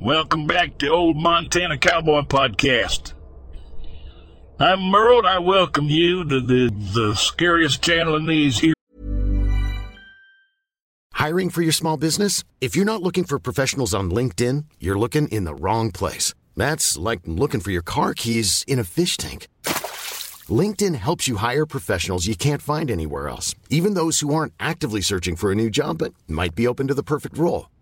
Welcome back to Old Montana Cowboy Podcast. I'm Merle, and I welcome you to the, the scariest channel in these here. Hiring for your small business? If you're not looking for professionals on LinkedIn, you're looking in the wrong place. That's like looking for your car keys in a fish tank. LinkedIn helps you hire professionals you can't find anywhere else, even those who aren't actively searching for a new job but might be open to the perfect role.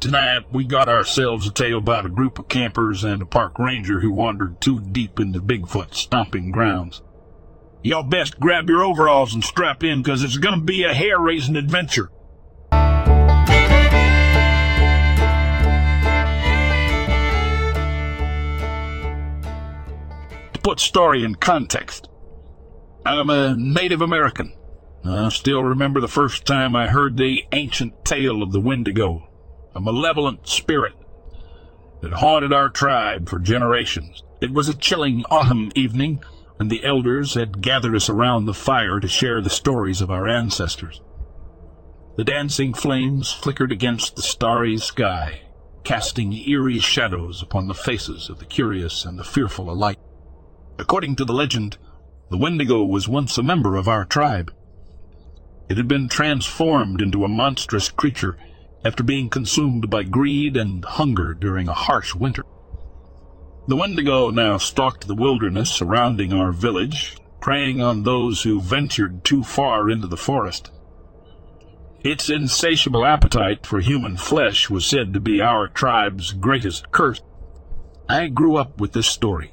Tonight, we got ourselves a tale about a group of campers and a park ranger who wandered too deep into Bigfoot's stomping grounds. Y'all best grab your overalls and strap in, because it's going to be a hair-raising adventure. To put story in context, I'm a Native American. I still remember the first time I heard the ancient tale of the Wendigo, a malevolent spirit that haunted our tribe for generations. It was a chilling autumn evening, and the elders had gathered us around the fire to share the stories of our ancestors. The dancing flames flickered against the starry sky, casting eerie shadows upon the faces of the curious and the fearful alike. According to the legend, the Wendigo was once a member of our tribe. It had been transformed into a monstrous creature after being consumed by greed and hunger during a harsh winter. The Wendigo now stalked the wilderness surrounding our village, preying on those who ventured too far into the forest. Its insatiable appetite for human flesh was said to be our tribe's greatest curse. I grew up with this story,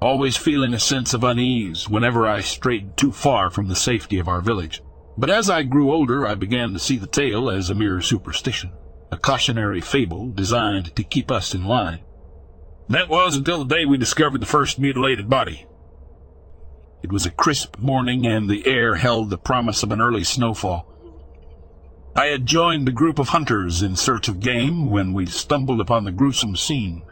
always feeling a sense of unease whenever I strayed too far from the safety of our village. But as I grew older, I began to see the tale as a mere superstition, a cautionary fable designed to keep us in line. That was until the day we discovered the first mutilated body. It was a crisp morning, and the air held the promise of an early snowfall. I had joined a group of hunters in search of game when we stumbled upon the gruesome scene.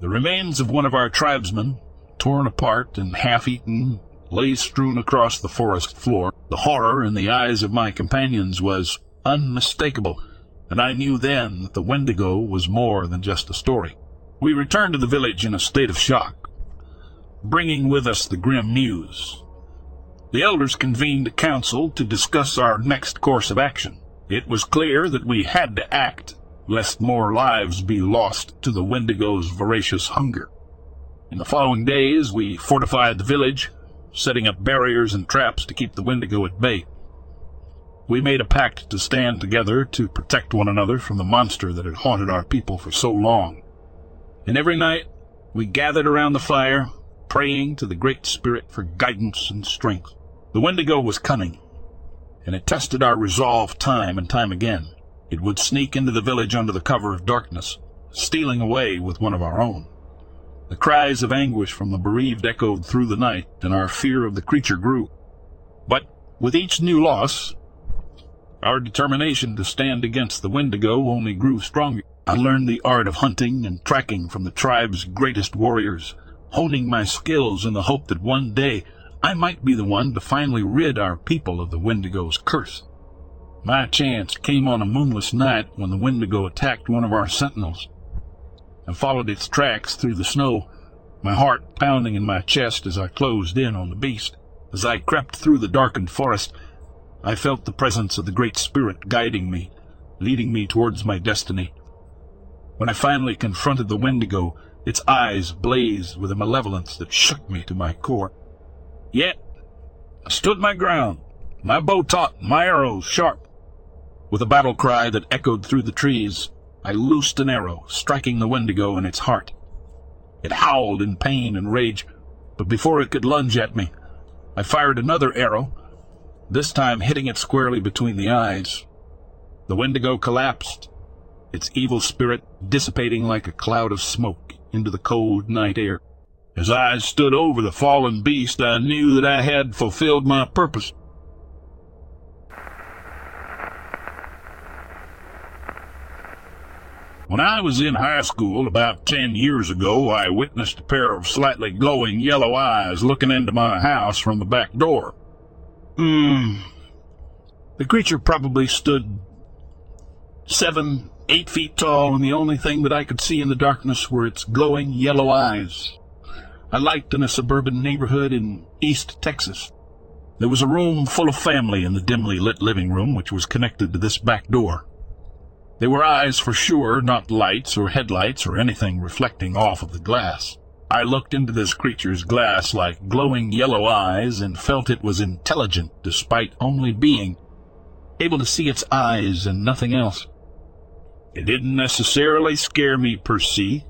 The remains of one of our tribesmen, torn apart and half-eaten, lay strewn across the forest floor. The horror in the eyes of my companions was unmistakable. and I knew then that the Wendigo was more than just a story. We returned to the village in a state of shock, bringing with us the grim news. The elders convened a council to discuss our next course of action. It was clear that we had to act, lest more lives be lost to the Wendigo's voracious hunger. In the following days, we fortified the village, setting up barriers and traps to keep the Wendigo at bay. We made a pact to stand together to protect one another from the monster that had haunted our people for so long. And every night, we gathered around the fire, praying to the Great Spirit for guidance and strength. The Wendigo was cunning, and it tested our resolve time and time again. It would sneak into the village under the cover of darkness, stealing away with one of our own. The cries of anguish from the bereaved echoed through the night, and our fear of the creature grew. But with each new loss, our determination to stand against the Wendigo only grew stronger. I learned the art of hunting and tracking from the tribe's greatest warriors, honing my skills in the hope that one day I might be the one to finally rid our people of the Wendigo's curse. My chance came on a moonless night when the Wendigo attacked one of our sentinels. I followed its tracks through the snow, my heart pounding in my chest as I closed in on the beast. As I crept through the darkened forest, I felt the presence of the Great Spirit guiding me, leading me towards my destiny. When I finally confronted the Wendigo, its eyes blazed with a malevolence that shook me to my core. Yet, I stood my ground, my bow taut, my arrows sharp. With a battle cry that echoed through the trees, I loosed an arrow, striking the Wendigo in its heart. It howled in pain and rage, but before it could lunge at me, I fired another arrow, this time hitting it squarely between the eyes. The Wendigo collapsed, its evil spirit dissipating like a cloud of smoke into the cold night air. As I stood over the fallen beast, I knew that I had fulfilled my purpose. When I was in high school about ten years ago, I witnessed a pair of slightly glowing yellow eyes looking into my house from the back door. Hmm. The creature probably stood seven, eight feet tall, and the only thing that I could see in the darkness were its glowing yellow eyes. I liked in a suburban neighborhood in East Texas. There was a room full of family in the dimly lit living room which was connected to this back door. They were eyes for sure, not lights or headlights or anything reflecting off of the glass. I looked into this creature's glass like glowing yellow eyes and felt it was intelligent despite only being able to see its eyes and nothing else. It didn't necessarily scare me per se.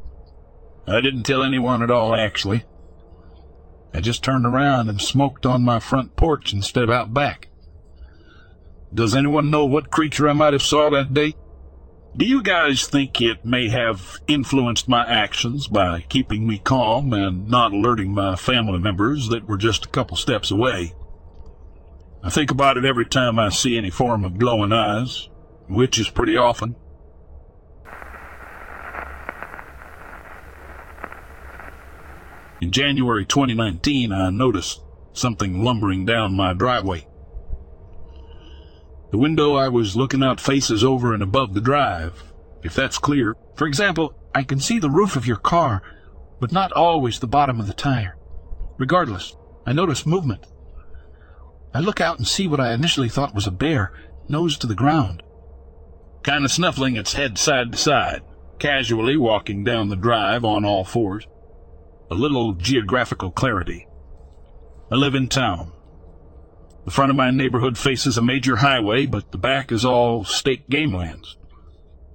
I didn't tell anyone at all, actually. I just turned around and smoked on my front porch instead of out back. Does anyone know what creature I might have saw that day? Do you guys think it may have influenced my actions by keeping me calm and not alerting my family members that were just a couple steps away? I think about it every time I see any form of glowing eyes, which is pretty often. In January 2019, I noticed something lumbering down my driveway. The window I was looking out faces over and above the drive, if that's clear. For example, I can see the roof of your car, but not always the bottom of the tire. Regardless, I notice movement. I look out and see what I initially thought was a bear, nose to the ground. Kind of snuffling its head side to side, casually walking down the drive on all fours. A little geographical clarity. I live in town. The front of my neighborhood faces a major highway, but the back is all state game lands.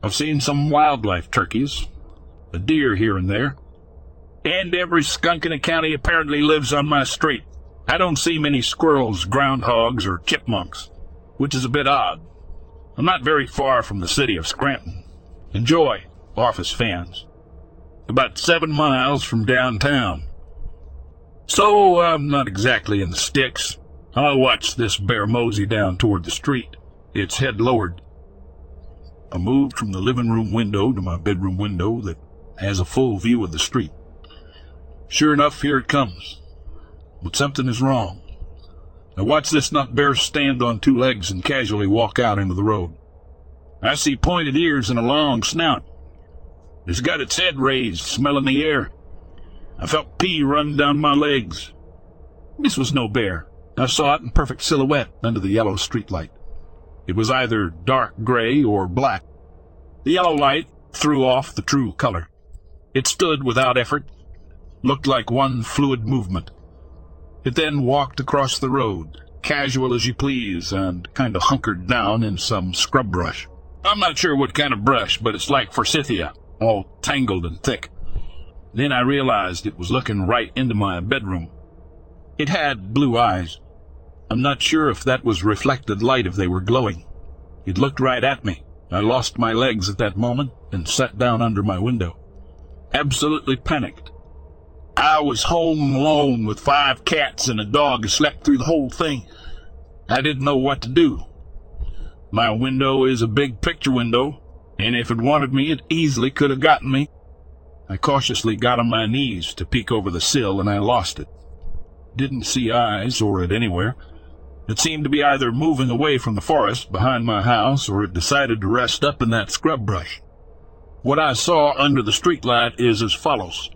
I've seen some wildlife turkeys, a deer here and there, and every skunk in the county apparently lives on my street. I don't see many squirrels, groundhogs, or chipmunks, which is a bit odd. I'm not very far from the city of Scranton. Enjoy, office fans. About seven miles from downtown. So I'm not exactly in the sticks. I watched this bear mosey down toward the street, its head lowered. I moved from the living room window to my bedroom window that has a full view of the street. Sure enough, here it comes. But something is wrong. I watch this nut bear stand on two legs and casually walk out into the road. I see pointed ears and a long snout. It's got its head raised, smelling the air. I felt pee run down my legs. This was no bear. I saw it in perfect silhouette under the yellow streetlight. It was either dark gray or black. The yellow light threw off the true color. It stood without effort, looked like one fluid movement. It then walked across the road, casual as you please, and kind of hunkered down in some scrub brush. I'm not sure what kind of brush, but it's like forsythia, all tangled and thick. Then I realized it was looking right into my bedroom. It had blue eyes. I'm not sure if that was reflected light if they were glowing. It looked right at me. I lost my legs at that moment and sat down under my window. Absolutely panicked. I was home alone with five cats and a dog and slept through the whole thing. I didn't know what to do. My window is a big picture window, and if it wanted me, it easily could have gotten me. I cautiously got on my knees to peek over the sill, and I lost it. Didn't see eyes or it anywhere. It seemed to be either moving away from the forest behind my house, or it decided to rest up in that scrub brush. What I saw under the streetlight is as follows.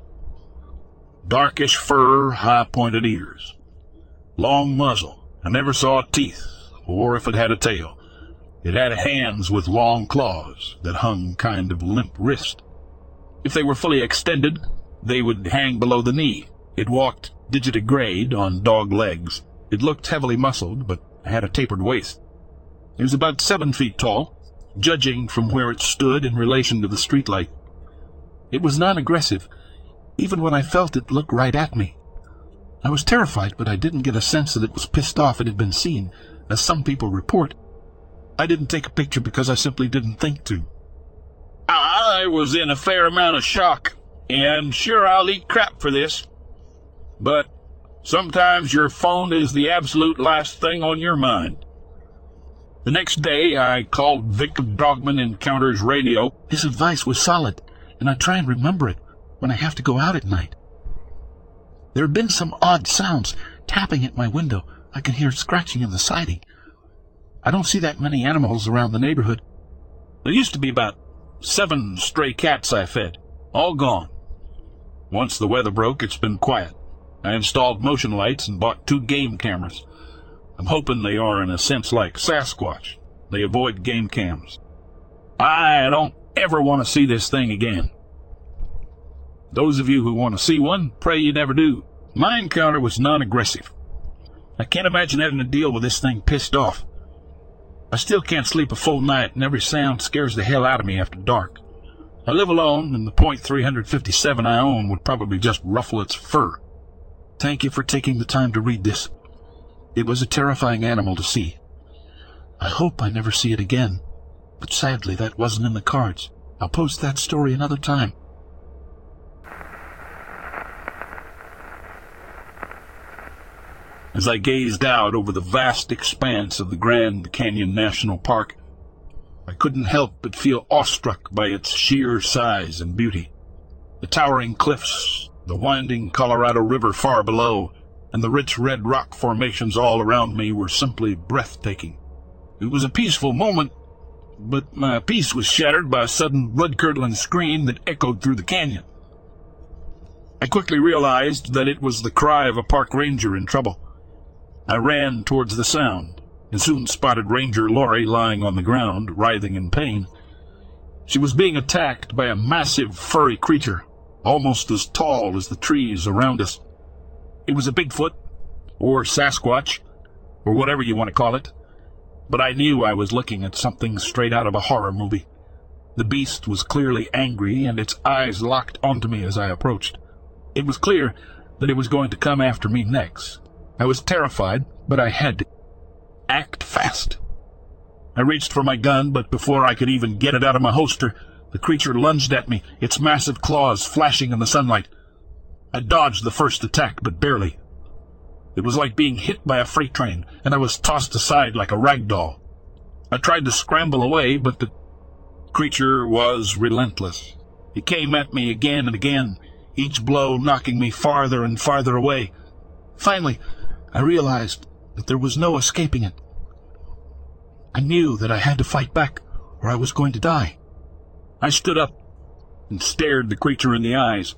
Darkish fur, high-pointed ears. Long muzzle. I never saw teeth, or if it had a tail. It had hands with long claws that hung kind of limp wrist. If they were fully extended, they would hang below the knee. It walked digitigrade on dog legs. It looked heavily muscled, but had a tapered waist. It was about seven feet tall, judging from where it stood in relation to the streetlight. It was non-aggressive. Even when I felt it look right at me. I was terrified, but I didn't get a sense that it was pissed off it had been seen, as some people report. I didn't take a picture because I simply didn't think to. I was in a fair amount of shock, and sure I'll eat crap for this. But sometimes your phone is the absolute last thing on your mind. The next day I called Vic Dogman Encounters Radio. His advice was solid, and I try and remember it when I have to go out at night. There have been some odd sounds tapping at my window. I can hear scratching in the siding. I don't see that many animals around the neighborhood. There used to be about seven stray cats I fed, all gone. Once the weather broke, it's been quiet. I installed motion lights and bought two game cameras. I'm hoping they are in a sense like Sasquatch. They avoid game cams. I don't ever want to see this thing again. Those of you who want to see one, pray you never do. My encounter was non-aggressive. I can't imagine having to deal with this thing pissed off. I still can't sleep a full night, and every sound scares the hell out of me after dark. I live alone, and the point .357 I own would probably just ruffle its fur. Thank you for taking the time to read this. It was a terrifying animal to see. I hope I never see it again, but sadly that wasn't in the cards. I'll post that story another time. As I gazed out over the vast expanse of the Grand Canyon National Park, I couldn't help but feel awestruck by its sheer size and beauty. The towering cliffs, the winding Colorado River far below, and the rich red rock formations all around me were simply breathtaking. It was a peaceful moment, but my peace was shattered by a sudden blood-curdling scream that echoed through the canyon. I quickly realized that it was the cry of a park ranger in trouble. I ran towards the sound, and soon spotted Ranger Laurie lying on the ground, writhing in pain. She was being attacked by a massive furry creature, almost as tall as the trees around us. It was a Bigfoot, or Sasquatch, or whatever you want to call it, but I knew I was looking at something straight out of a horror movie. The beast was clearly angry, and its eyes locked onto me as I approached. It was clear that it was going to come after me next. I was terrified, but I had to act fast. I reached for my gun, but before I could even get it out of my holster, the creature lunged at me, its massive claws flashing in the sunlight. I dodged the first attack, but barely. It was like being hit by a freight train, and I was tossed aside like a rag doll. I tried to scramble away, but the creature was relentless. It came at me again and again, each blow knocking me farther and farther away. Finally, I realized that there was no escaping it. I knew that I had to fight back, or I was going to die. I stood up and stared the creature in the eyes.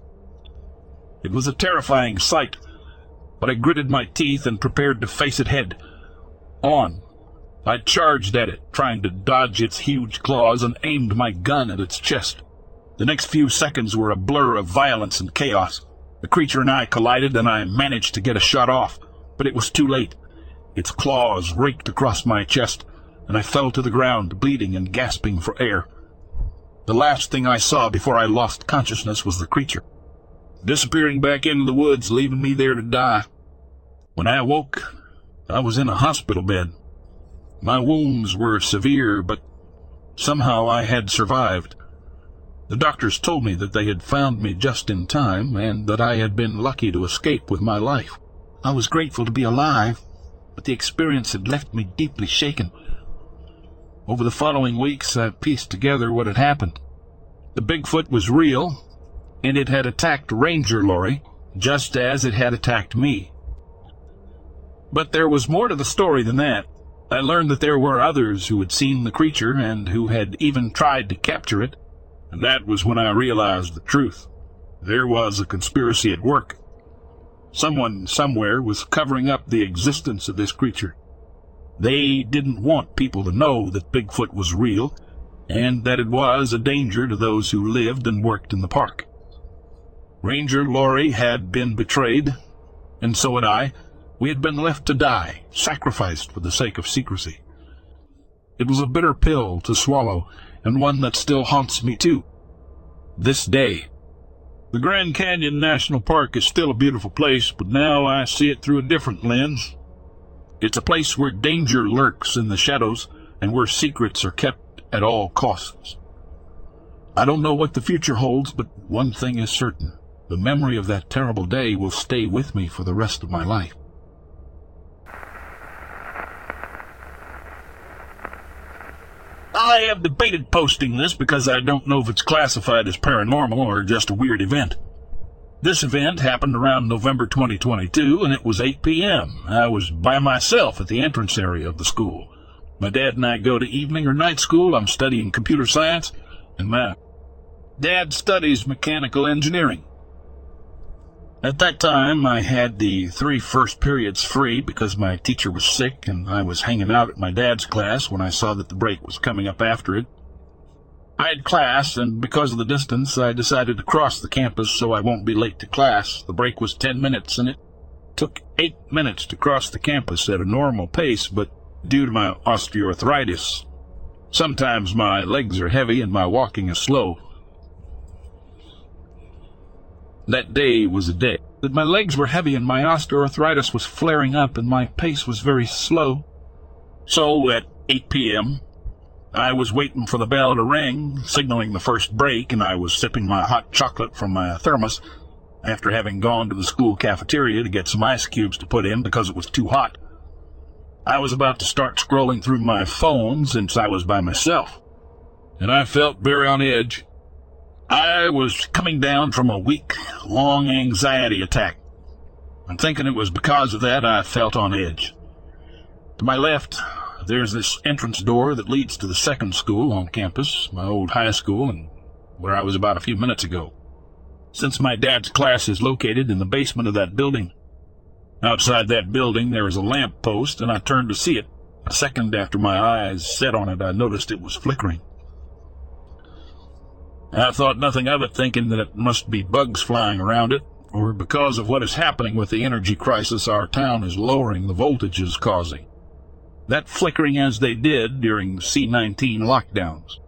It was a terrifying sight, but I gritted my teeth and prepared to face it head on. I charged at it, trying to dodge its huge claws, and aimed my gun at its chest. The next few seconds were a blur of violence and chaos. The creature and I collided, and I managed to get a shot off, but it was too late. Its claws raked across my chest, and I fell to the ground, bleeding and gasping for air. The last thing I saw before I lost consciousness was the creature, disappearing back into the woods, leaving me there to die. When I awoke, I was in a hospital bed. My wounds were severe, but somehow I had survived. The doctors told me that they had found me just in time and that I had been lucky to escape with my life. I was grateful to be alive, but the experience had left me deeply shaken. Over the following weeks, I pieced together what had happened. The Bigfoot was real, and it had attacked Ranger Laurie, just as it had attacked me. But there was more to the story than that. I learned that there were others who had seen the creature and who had even tried to capture it, and that was when I realized the truth. There was a conspiracy at work. Someone somewhere was covering up the existence of this creature. They didn't want people to know that Bigfoot was real and that it was a danger to those who lived and worked in the park. Ranger Laurie had been betrayed, and so had I, we had been left to die, sacrificed for the sake of secrecy. It was a bitter pill to swallow, and one that still haunts me too. This day. The Grand Canyon National Park is still a beautiful place, but now I see it through a different lens. It's a place where danger lurks in the shadows and where secrets are kept at all costs. I don't know what the future holds, but one thing is certain. The memory of that terrible day will stay with me for the rest of my life. I have debated posting this because I don't know if it's classified as paranormal or just a weird event. This event happened around November 2022 and it was 8 p.m. I was by myself at the entrance area of the school. My dad and I go to evening or night school. I'm studying computer science and my dad studies mechanical engineering. At that time, I had the three first periods free because my teacher was sick and I was hanging out at my dad's class when I saw that the break was coming up after it. I had class, and because of the distance, I decided to cross the campus so I won't be late to class. The break was ten minutes, and it took eight minutes to cross the campus at a normal pace, but due to my osteoarthritis, sometimes my legs are heavy and my walking is slow. That day was a day that my legs were heavy and my osteoarthritis was flaring up and my pace was very slow. So at 8 p.m., I was waiting for the bell to ring, signaling the first break, and I was sipping my hot chocolate from my thermos after having gone to the school cafeteria to get some ice cubes to put in because it was too hot. I was about to start scrolling through my phone since I was by myself, and I felt very on edge. I was coming down from a week long anxiety attack. I'm thinking it was because of that I felt on edge. To my left, there's this entrance door that leads to the second school on campus, my old high school, and where I was about a few minutes ago. Since my dad's class is located in the basement of that building, outside that building there is a lamp post, and I turned to see it. A second after my eyes set on it, I noticed it was flickering. I thought nothing of it, thinking that it must be bugs flying around it, or because of what is happening with the energy crisis our town is lowering the voltages causing. That flickering as they did during C-19 lockdowns.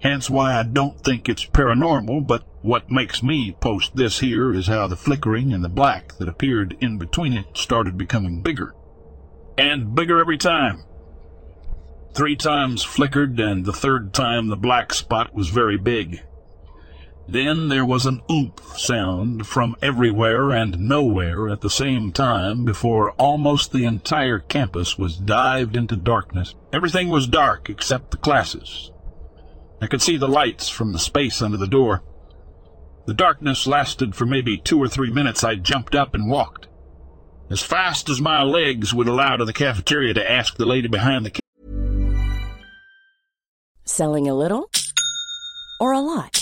Hence why I don't think it's paranormal, but what makes me post this here is how the flickering and the black that appeared in between it started becoming bigger. And bigger every time. Three times flickered, and the third time the black spot was very big. Then there was an oomph sound from everywhere and nowhere at the same time before almost the entire campus was dived into darkness. Everything was dark except the classes. I could see the lights from the space under the door. The darkness lasted for maybe two or three minutes. I jumped up and walked. As fast as my legs would allow to the cafeteria to ask the lady behind the Selling a little or a lot?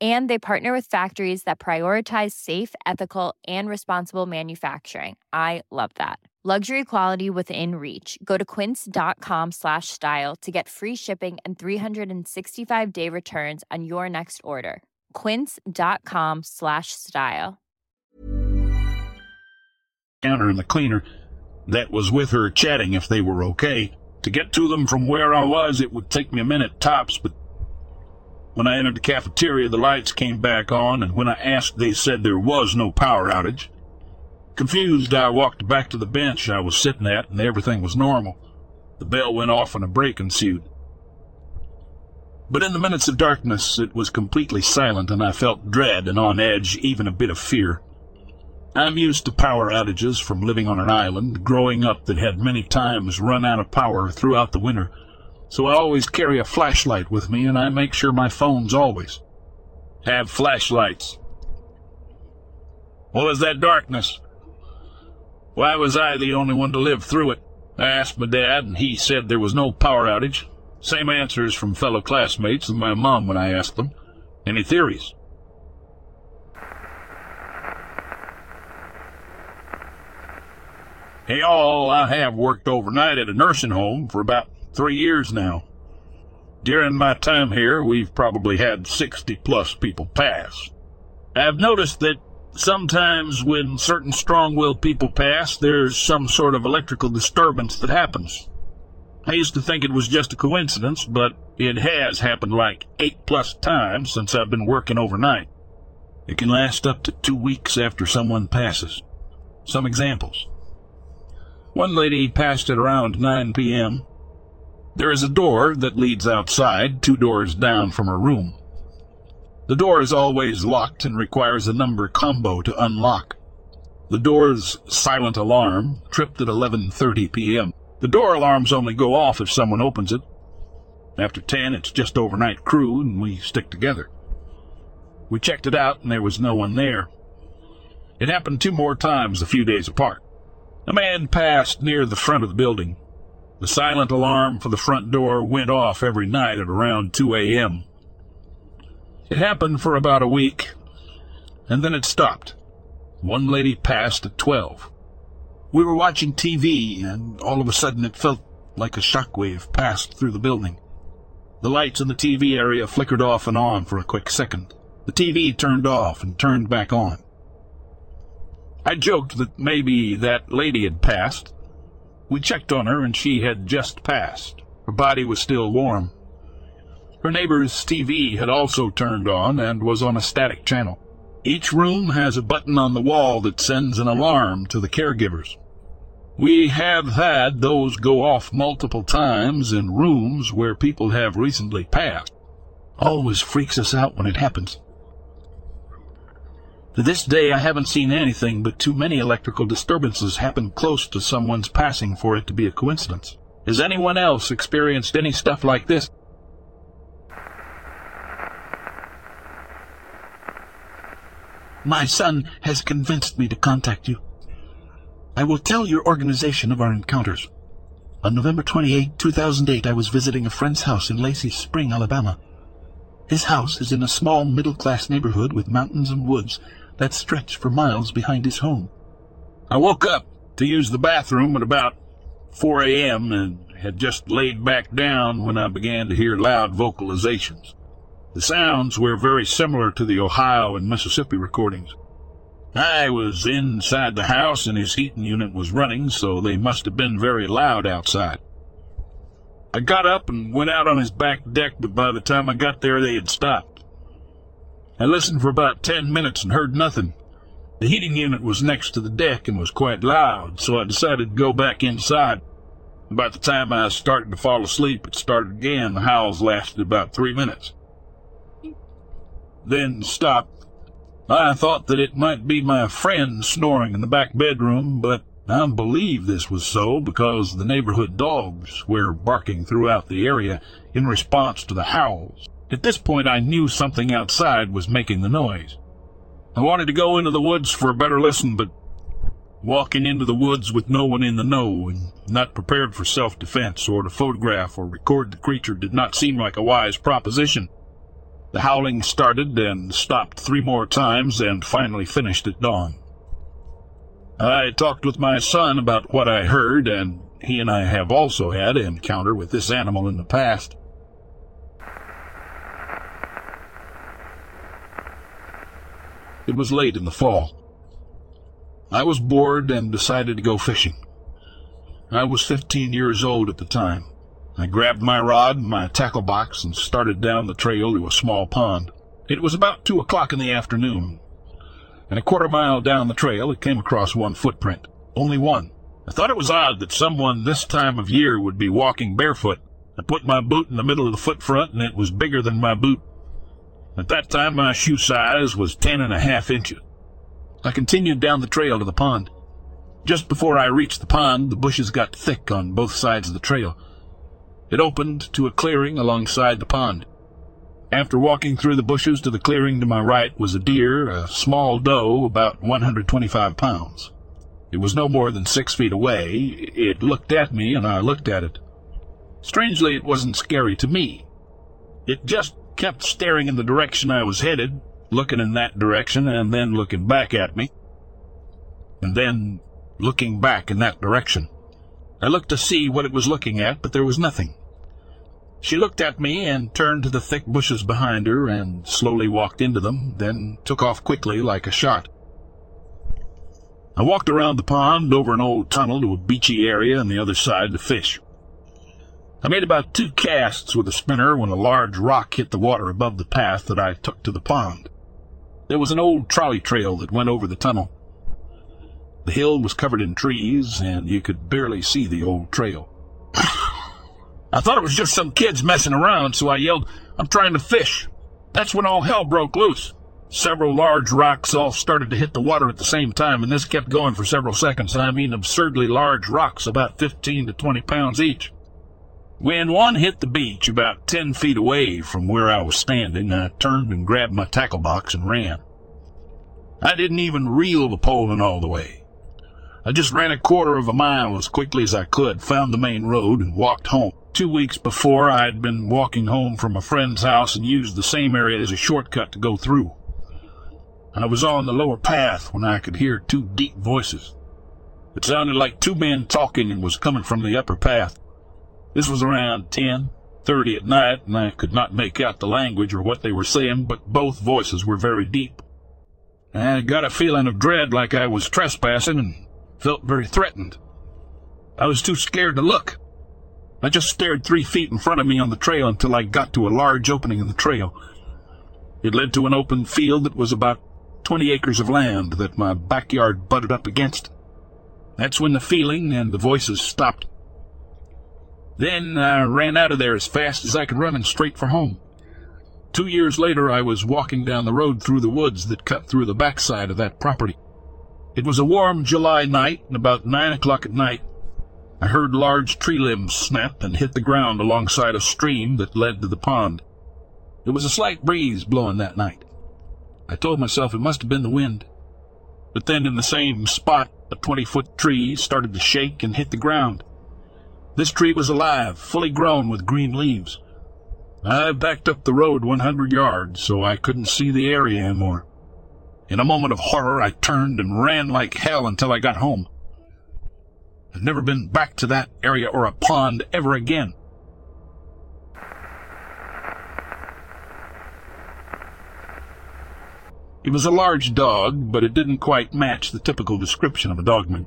and they partner with factories that prioritize safe ethical and responsible manufacturing. I love that. Luxury quality within reach. Go to quince.com slash style to get free shipping and 365 day returns on your next order. quince.com slash style. Counter and the cleaner that was with her chatting if they were okay. To get to them from where i was it would take me a minute tops but when I entered the cafeteria, the lights came back on, and when I asked, they said there was no power outage. Confused, I walked back to the bench I was sitting at, and everything was normal. The bell went off and a break ensued. But in the minutes of darkness, it was completely silent, and I felt dread and on edge, even a bit of fear. I'm used to power outages from living on an island, growing up that had many times run out of power throughout the winter so I always carry a flashlight with me and I make sure my phones always have flashlights. What was that darkness? Why was I the only one to live through it? I asked my dad, and he said there was no power outage. Same answers from fellow classmates and my mom when I asked them. Any theories? Hey, all, I have worked overnight at a nursing home for about three years now. During my time here, we've probably had 60 plus people pass. I've noticed that sometimes when certain strong willed people pass, there's some sort of electrical disturbance that happens. I used to think it was just a coincidence, but it has happened like eight plus times since I've been working overnight. It can last up to two weeks after someone passes. Some examples. One lady passed at around 9 p.m. There is a door that leads outside, two doors down from her room. The door is always locked and requires a number combo to unlock. The door's silent alarm tripped at 11:30 p.m. The door alarms only go off if someone opens it. After 10, it's just overnight crew and we stick together. We checked it out and there was no one there. It happened two more times a few days apart. A man passed near the front of the building. The silent alarm for the front door went off every night at around 2 a.m. It happened for about a week, and then it stopped. One lady passed at 12. We were watching TV, and all of a sudden it felt like a shockwave passed through the building. The lights in the TV area flickered off and on for a quick second. The TV turned off and turned back on. I joked that maybe that lady had passed, we checked on her and she had just passed. Her body was still warm. Her neighbor's TV had also turned on and was on a static channel. Each room has a button on the wall that sends an alarm to the caregivers. We have had those go off multiple times in rooms where people have recently passed. Always freaks us out when it happens. To this day, I haven't seen anything but too many electrical disturbances happen close to someone's passing for it to be a coincidence. Has anyone else experienced any stuff like this? My son has convinced me to contact you. I will tell your organization of our encounters. On November 28, 2008, I was visiting a friend's house in Lacey Spring, Alabama. His house is in a small middle-class neighborhood with mountains and woods that stretched for miles behind his home. I woke up to use the bathroom at about 4 a.m. and had just laid back down when I began to hear loud vocalizations. The sounds were very similar to the Ohio and Mississippi recordings. I was inside the house and his heating unit was running, so they must have been very loud outside. I got up and went out on his back deck, but by the time I got there, they had stopped. I listened for about ten minutes and heard nothing. The heating unit was next to the deck and was quite loud, so I decided to go back inside. About the time I started to fall asleep, it started again. The howls lasted about three minutes. Then stopped. I thought that it might be my friend snoring in the back bedroom, but I believe this was so because the neighborhood dogs were barking throughout the area in response to the howls. At this point, I knew something outside was making the noise. I wanted to go into the woods for a better listen, but walking into the woods with no one in the know and not prepared for self-defense or to photograph or record the creature did not seem like a wise proposition. The howling started and stopped three more times and finally finished at dawn. I talked with my son about what I heard, and he and I have also had an encounter with this animal in the past. It was late in the fall. I was bored and decided to go fishing. I was 15 years old at the time. I grabbed my rod and my tackle box and started down the trail to a small pond. It was about two o'clock in the afternoon, and a quarter mile down the trail I came across one footprint. Only one. I thought it was odd that someone this time of year would be walking barefoot. I put my boot in the middle of the foot front, and it was bigger than my boot. At that time, my shoe size was ten and a half inches. I continued down the trail to the pond. Just before I reached the pond, the bushes got thick on both sides of the trail. It opened to a clearing alongside the pond. After walking through the bushes to the clearing to my right was a deer, a small doe about 125 pounds. It was no more than six feet away. It looked at me, and I looked at it. Strangely, it wasn't scary to me. It just kept staring in the direction I was headed, looking in that direction, and then looking back at me, and then looking back in that direction. I looked to see what it was looking at, but there was nothing. She looked at me and turned to the thick bushes behind her and slowly walked into them, then took off quickly like a shot. I walked around the pond over an old tunnel to a beachy area on the other side to fish. I made about two casts with a spinner when a large rock hit the water above the path that I took to the pond. There was an old trolley trail that went over the tunnel. The hill was covered in trees, and you could barely see the old trail. I thought it was just some kids messing around, so I yelled, I'm trying to fish. That's when all hell broke loose. Several large rocks all started to hit the water at the same time, and this kept going for several seconds. I mean absurdly large rocks, about 15 to 20 pounds each. When one hit the beach about ten feet away from where I was standing, I turned and grabbed my tackle box and ran. I didn't even reel the poling all the way. I just ran a quarter of a mile as quickly as I could, found the main road, and walked home. Two weeks before, I had been walking home from a friend's house and used the same area as a shortcut to go through. I was on the lower path when I could hear two deep voices. It sounded like two men talking and was coming from the upper path. This was around ten thirty at night, and I could not make out the language or what they were saying, but both voices were very deep. I got a feeling of dread like I was trespassing and felt very threatened. I was too scared to look. I just stared three feet in front of me on the trail until I got to a large opening in the trail. It led to an open field that was about twenty acres of land that my backyard butted up against. That's when the feeling and the voices stopped. Then I ran out of there as fast as I could run and straight for home. Two years later, I was walking down the road through the woods that cut through the backside of that property. It was a warm July night, and about nine o'clock at night, I heard large tree limbs snap and hit the ground alongside a stream that led to the pond. There was a slight breeze blowing that night. I told myself it must have been the wind. But then in the same spot, a twenty-foot tree started to shake and hit the ground. This tree was alive, fully grown with green leaves. I backed up the road 100 yards so I couldn't see the area anymore. In a moment of horror, I turned and ran like hell until I got home. I've never been back to that area or a pond ever again. It was a large dog, but it didn't quite match the typical description of a dogman.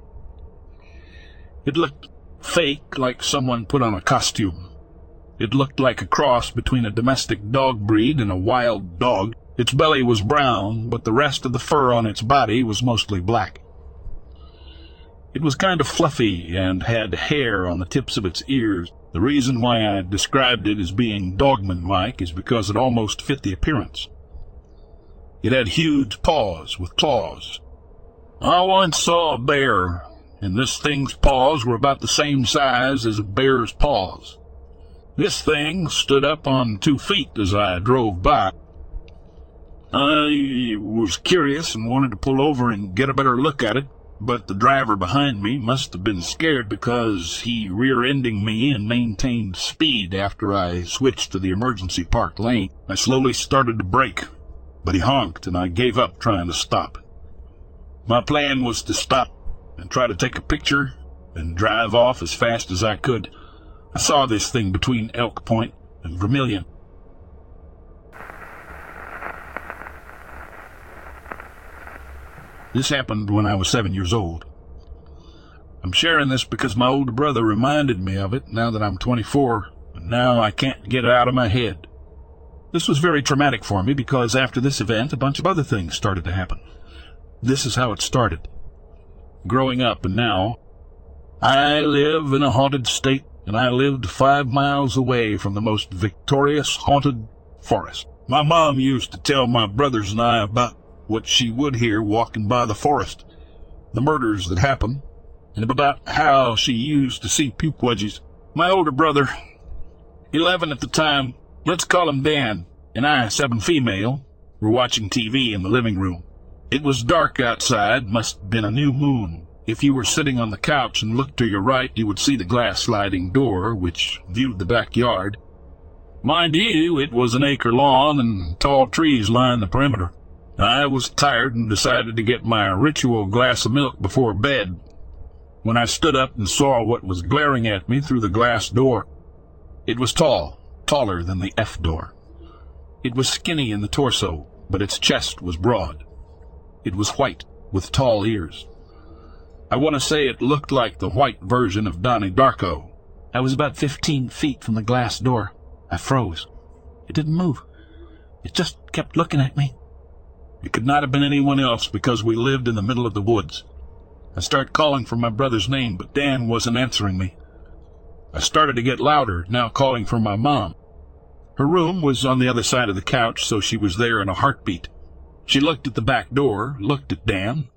It looked fake, like someone put on a costume. It looked like a cross between a domestic dog breed and a wild dog. Its belly was brown, but the rest of the fur on its body was mostly black. It was kind of fluffy and had hair on the tips of its ears. The reason why I described it as being dogman-like is because it almost fit the appearance. It had huge paws with claws. I once saw a bear, and this thing's paws were about the same size as a bear's paws. This thing stood up on two feet as I drove by. I was curious and wanted to pull over and get a better look at it, but the driver behind me must have been scared because he rear-ending me and maintained speed after I switched to the emergency park lane. I slowly started to brake, but he honked and I gave up trying to stop. My plan was to stop and try to take a picture and drive off as fast as I could. I saw this thing between Elk Point and Vermilion. This happened when I was seven years old. I'm sharing this because my older brother reminded me of it now that I'm 24, and now I can't get it out of my head. This was very traumatic for me because after this event, a bunch of other things started to happen. This is how it started growing up and now. I live in a haunted state, and I lived five miles away from the most victorious haunted forest. My mom used to tell my brothers and I about what she would hear walking by the forest, the murders that happened, and about how she used to see Pukwudgies. My older brother, 11 at the time, let's call him Dan, and I, seven female, were watching TV in the living room. It was dark outside, must have been a new moon. If you were sitting on the couch and looked to your right, you would see the glass sliding door, which viewed the backyard. Mind you, it was an acre long and tall trees lined the perimeter. I was tired and decided to get my ritual glass of milk before bed. When I stood up and saw what was glaring at me through the glass door, it was tall, taller than the F door. It was skinny in the torso, but its chest was broad. It was white, with tall ears. I want to say it looked like the white version of Donnie Darko. I was about fifteen feet from the glass door. I froze. It didn't move. It just kept looking at me. It could not have been anyone else because we lived in the middle of the woods. I started calling for my brother's name, but Dan wasn't answering me. I started to get louder, now calling for my mom. Her room was on the other side of the couch, so she was there in a heartbeat. She looked at the back door, looked at Dan,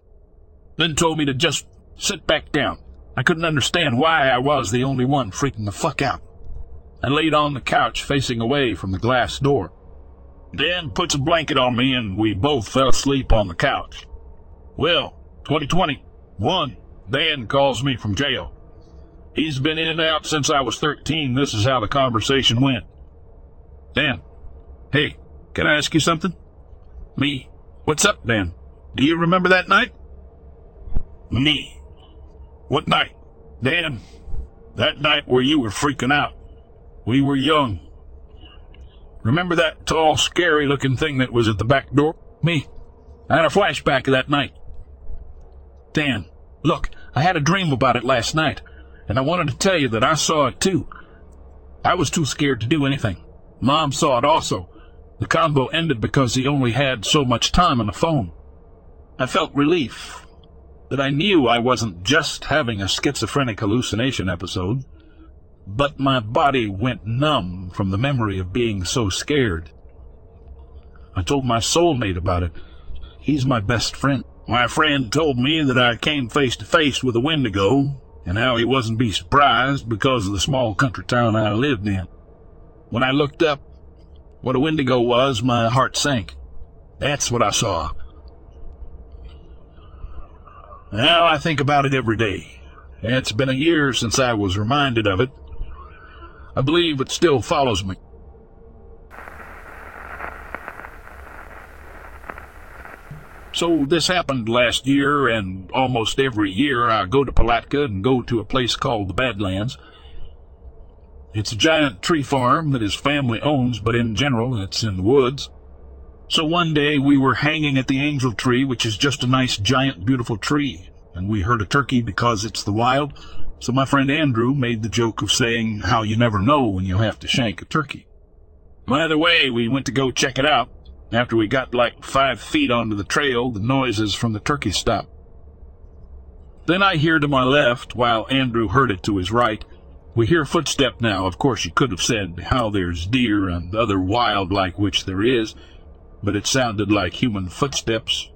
then told me to just sit back down. I couldn't understand why I was the only one freaking the fuck out. I laid on the couch facing away from the glass door. Dan puts a blanket on me and we both fell asleep on the couch. Well, 2021, Dan calls me from jail. He's been in and out since I was 13. This is how the conversation went. Dan, hey, can I ask you something? Me, What's up, Dan? Do you remember that night? Me. What night? Dan, that night where you were freaking out. We were young. Remember that tall, scary looking thing that was at the back door? Me. I had a flashback of that night. Dan, look, I had a dream about it last night, and I wanted to tell you that I saw it too. I was too scared to do anything. Mom saw it also, the convo ended because he only had so much time on the phone. I felt relief that I knew I wasn't just having a schizophrenic hallucination episode, but my body went numb from the memory of being so scared. I told my soulmate about it. He's my best friend. My friend told me that I came face to face with a Wendigo, and how he wasn't be surprised because of the small country town I lived in. When I looked up, what a Wendigo was, my heart sank. That's what I saw. Now I think about it every day. It's been a year since I was reminded of it. I believe it still follows me. So this happened last year, and almost every year I go to Palatka and go to a place called the Badlands. It's a giant tree farm that his family owns, but in general, it's in the woods. So one day we were hanging at the angel tree, which is just a nice, giant, beautiful tree, and we heard a turkey because it's the wild. So my friend Andrew made the joke of saying how you never know when you have to shank a turkey. By the way, we went to go check it out. After we got like five feet onto the trail, the noises from the turkey stopped. Then I hear to my left, while Andrew heard it to his right. We hear footstep now. Of course, you could have said how there's deer and other wild like which there is, but it sounded like human footsteps.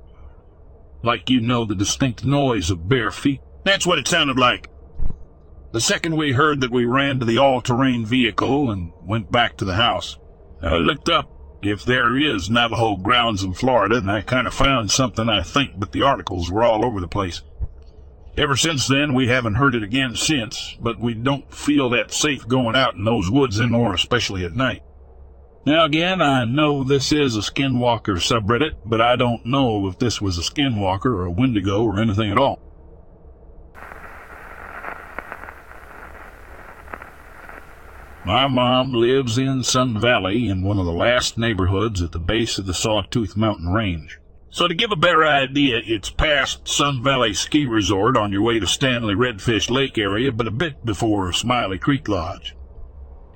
Like you know the distinct noise of bare feet. That's what it sounded like. The second we heard that we ran to the all-terrain vehicle and went back to the house. I looked up if there is Navajo grounds in Florida, and I kind of found something I think, but the articles were all over the place. Ever since then, we haven't heard it again since, but we don't feel that safe going out in those woods anymore, especially at night. Now again, I know this is a skinwalker subreddit, but I don't know if this was a skinwalker or a wendigo or anything at all. My mom lives in Sun Valley in one of the last neighborhoods at the base of the Sawtooth Mountain Range. So to give a better idea, it's past Sun Valley Ski Resort on your way to Stanley Redfish Lake area, but a bit before Smiley Creek Lodge.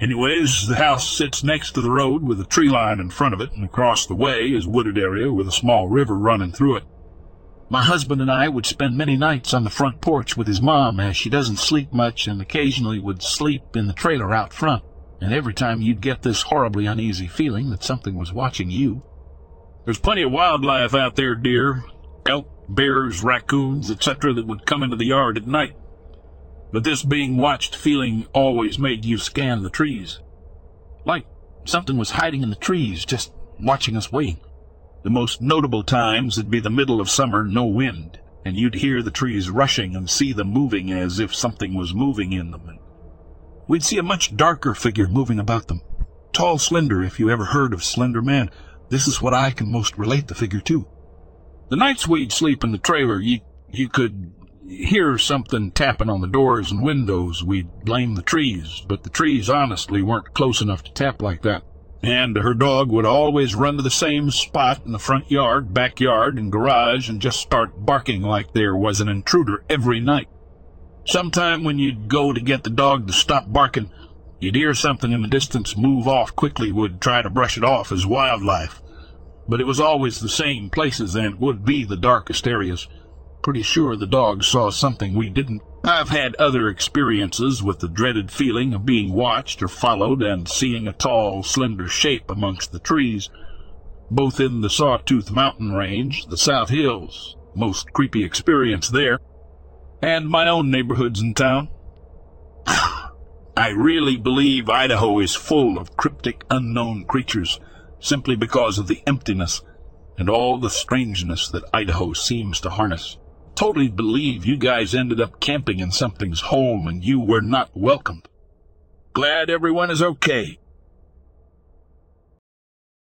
Anyways, the house sits next to the road with a tree line in front of it, and across the way is wooded area with a small river running through it. My husband and I would spend many nights on the front porch with his mom, as she doesn't sleep much and occasionally would sleep in the trailer out front. And every time you'd get this horribly uneasy feeling that something was watching you. There's plenty of wildlife out there, deer, elk, bears, raccoons, etc., that would come into the yard at night. But this being watched feeling always made you scan the trees. Like something was hiding in the trees, just watching us waiting. The most notable times would be the middle of summer, no wind, and you'd hear the trees rushing and see them moving as if something was moving in them. And we'd see a much darker figure moving about them. Tall, slender, if you ever heard of Slender Man, this is what I can most relate the figure to. The nights we'd sleep in the trailer, you, you could hear something tapping on the doors and windows. We'd blame the trees, but the trees honestly weren't close enough to tap like that. And her dog would always run to the same spot in the front yard, backyard, and garage and just start barking like there was an intruder every night. Sometime when you'd go to get the dog to stop barking, you'd hear something in the distance move off quickly, would try to brush it off as wildlife but it was always the same places and would be the darkest areas. Pretty sure the dogs saw something we didn't. I've had other experiences with the dreaded feeling of being watched or followed and seeing a tall, slender shape amongst the trees, both in the Sawtooth Mountain Range, the South Hills, most creepy experience there, and my own neighborhoods in town. Ah, I really believe Idaho is full of cryptic unknown creatures simply because of the emptiness and all the strangeness that Idaho seems to harness. Totally believe you guys ended up camping in something's home and you were not welcomed. Glad everyone is okay.